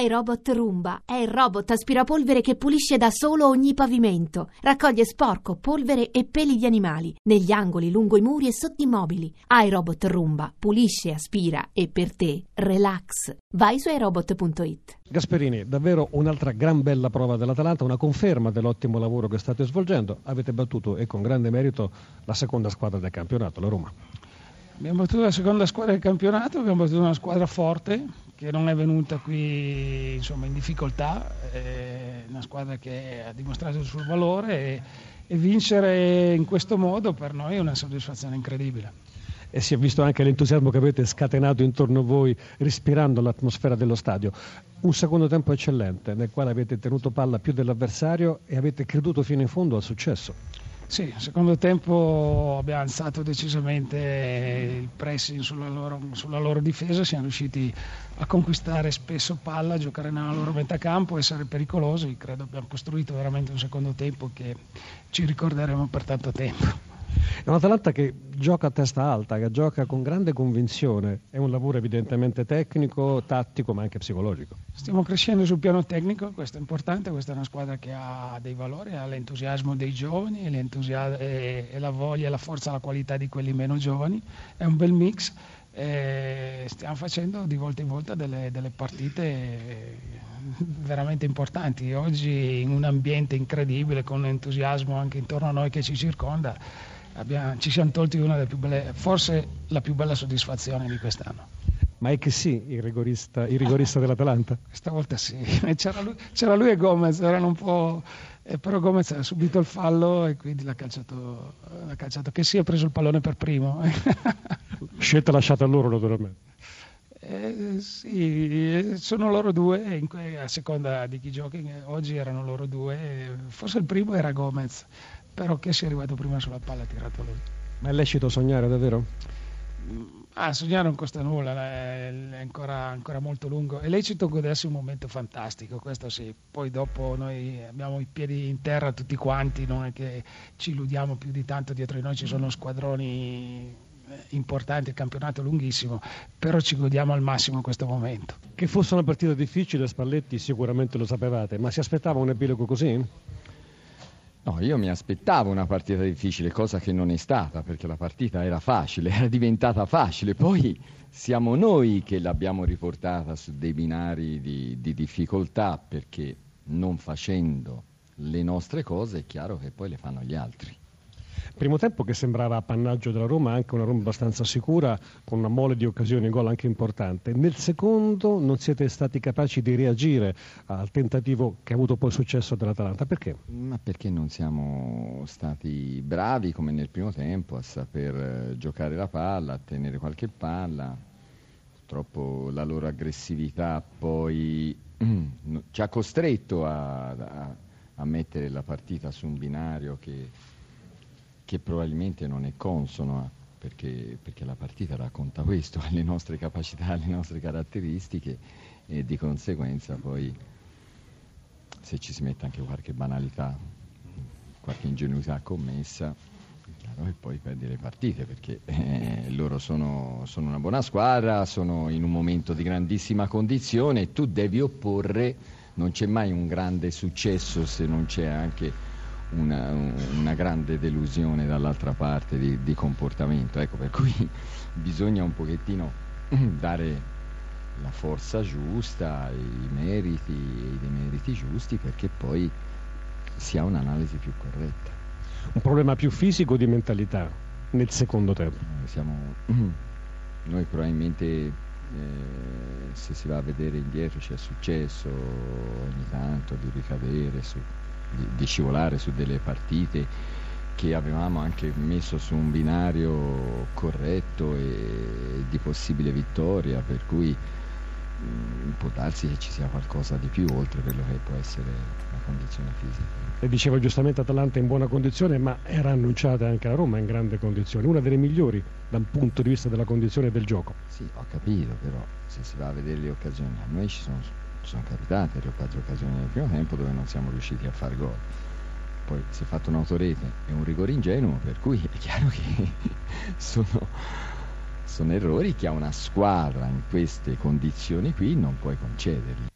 iRobot Roomba è il robot aspirapolvere che pulisce da solo ogni pavimento. Raccoglie sporco, polvere e peli di animali negli angoli, lungo i muri e sotto i mobili. iRobot Roomba pulisce, aspira e per te relax. Vai su iRobot.it. Gasperini, davvero un'altra gran bella prova dell'Atalanta, una conferma dell'ottimo lavoro che state svolgendo. Avete battuto e con grande merito la seconda squadra del campionato, la Roma. Abbiamo battuto la seconda squadra del campionato, abbiamo battuto una squadra forte che non è venuta qui insomma, in difficoltà, è una squadra che ha dimostrato il suo valore e, e vincere in questo modo per noi è una soddisfazione incredibile e si è visto anche l'entusiasmo che avete scatenato intorno a voi respirando l'atmosfera dello stadio. Un secondo tempo eccellente nel quale avete tenuto palla più dell'avversario e avete creduto fino in fondo al successo. Sì, secondo tempo abbiamo alzato decisamente il pressing sulla loro, sulla loro, difesa, siamo riusciti a conquistare spesso palla, a giocare nella loro metà campo, essere pericolosi. Credo abbiamo costruito veramente un secondo tempo che ci ricorderemo per tanto tempo. È un'Atalanta che gioca a testa alta, che gioca con grande convinzione, è un lavoro evidentemente tecnico, tattico ma anche psicologico. Stiamo crescendo sul piano tecnico, questo è importante, questa è una squadra che ha dei valori, ha l'entusiasmo dei giovani e, la voglia, la forza, la qualità di quelli meno giovani, è un bel mix. E stiamo facendo di volta in volta delle, delle partite veramente importanti. Oggi in un ambiente incredibile, con entusiasmo anche intorno a noi che ci circonda, abbiamo, ci siamo tolti una delle più belle, forse la più bella soddisfazione di quest'anno. Ma è che sì, il rigorista, il rigorista dell'Atalanta? Questa volta sì, c'era lui, c'era lui, e Gomez, erano un po'... Eh, però Gomez ha subito il fallo e quindi l'ha calciato, l'ha calciato che sì, ha preso il pallone per primo. Scelta lasciata a loro naturalmente. Eh, sì, sono loro due, a seconda di chi giochi, oggi erano loro due, forse il primo era Gomez, però che sia arrivato prima sulla palla ha tirato lui. Ma è lecito sognare davvero? Ah, sognare non costa nulla, è ancora, ancora, molto lungo. È lecito godersi un momento fantastico, questo sì. Poi dopo noi abbiamo i piedi in terra tutti quanti, non è che ci illudiamo più di tanto, dietro di noi ci sono squadroni importante, il campionato è lunghissimo, però ci godiamo al massimo questo momento. Che fosse una partita difficile, Spalletti sicuramente lo sapevate, ma si aspettava un epilogo così? No, io mi aspettavo una partita difficile, cosa che non è stata, perché la partita era facile, era diventata facile, poi siamo noi che l'abbiamo riportata su dei binari di, di difficoltà, perché non facendo le nostre cose è chiaro che poi le fanno gli altri. Primo tempo che sembrava appannaggio della Roma, anche una Roma abbastanza sicura, con una mole di occasioni gol anche importante. Nel secondo non siete stati capaci di reagire al tentativo che ha avuto poi successo dell'Atalanta. Perché? Ma perché non siamo stati bravi come nel primo tempo a saper eh, giocare la palla, a tenere qualche palla. Purtroppo la loro aggressività poi ci ha costretto a, a, a mettere la partita su un binario che che probabilmente non è consono perché, perché, la partita racconta questo, le nostre capacità, le nostre caratteristiche e di conseguenza poi se ci si mette anche qualche banalità, qualche ingenuità commessa, chiaro che poi perdi le partite perché eh, loro sono, sono, una buona squadra, sono in un momento di grandissima condizione e tu devi opporre, non c'è mai un grande successo se non c'è anche una, una grande delusione dall'altra parte di, di, comportamento, ecco per cui bisogna un pochettino dare la forza giusta, i meriti, i demeriti giusti perché poi si ha un'analisi più corretta. Un problema più fisico di mentalità nel secondo tempo? Siamo, noi probabilmente eh, se si va a vedere indietro ci è successo ogni tanto di ricadere su di, di scivolare su delle partite che avevamo anche messo su un binario corretto e di possibile vittoria, per cui mh, mm, può darsi che ci sia qualcosa di più oltre quello che può essere la condizione fisica. E diceva giustamente Atalanta in buona condizione, ma era annunciata anche la Roma in grande condizione, una delle migliori dal punto di vista della condizione del gioco. Sì, ho capito, però se si va a vedere le occasioni, a noi ci sono sono capitate le quattro occasioni nel primo tempo dove non siamo riusciti a fare gol. Poi si è fatto un'autorete e un rigore ingenuo, per cui è chiaro che sono, sono errori che a una squadra in queste condizioni qui non puoi concederli.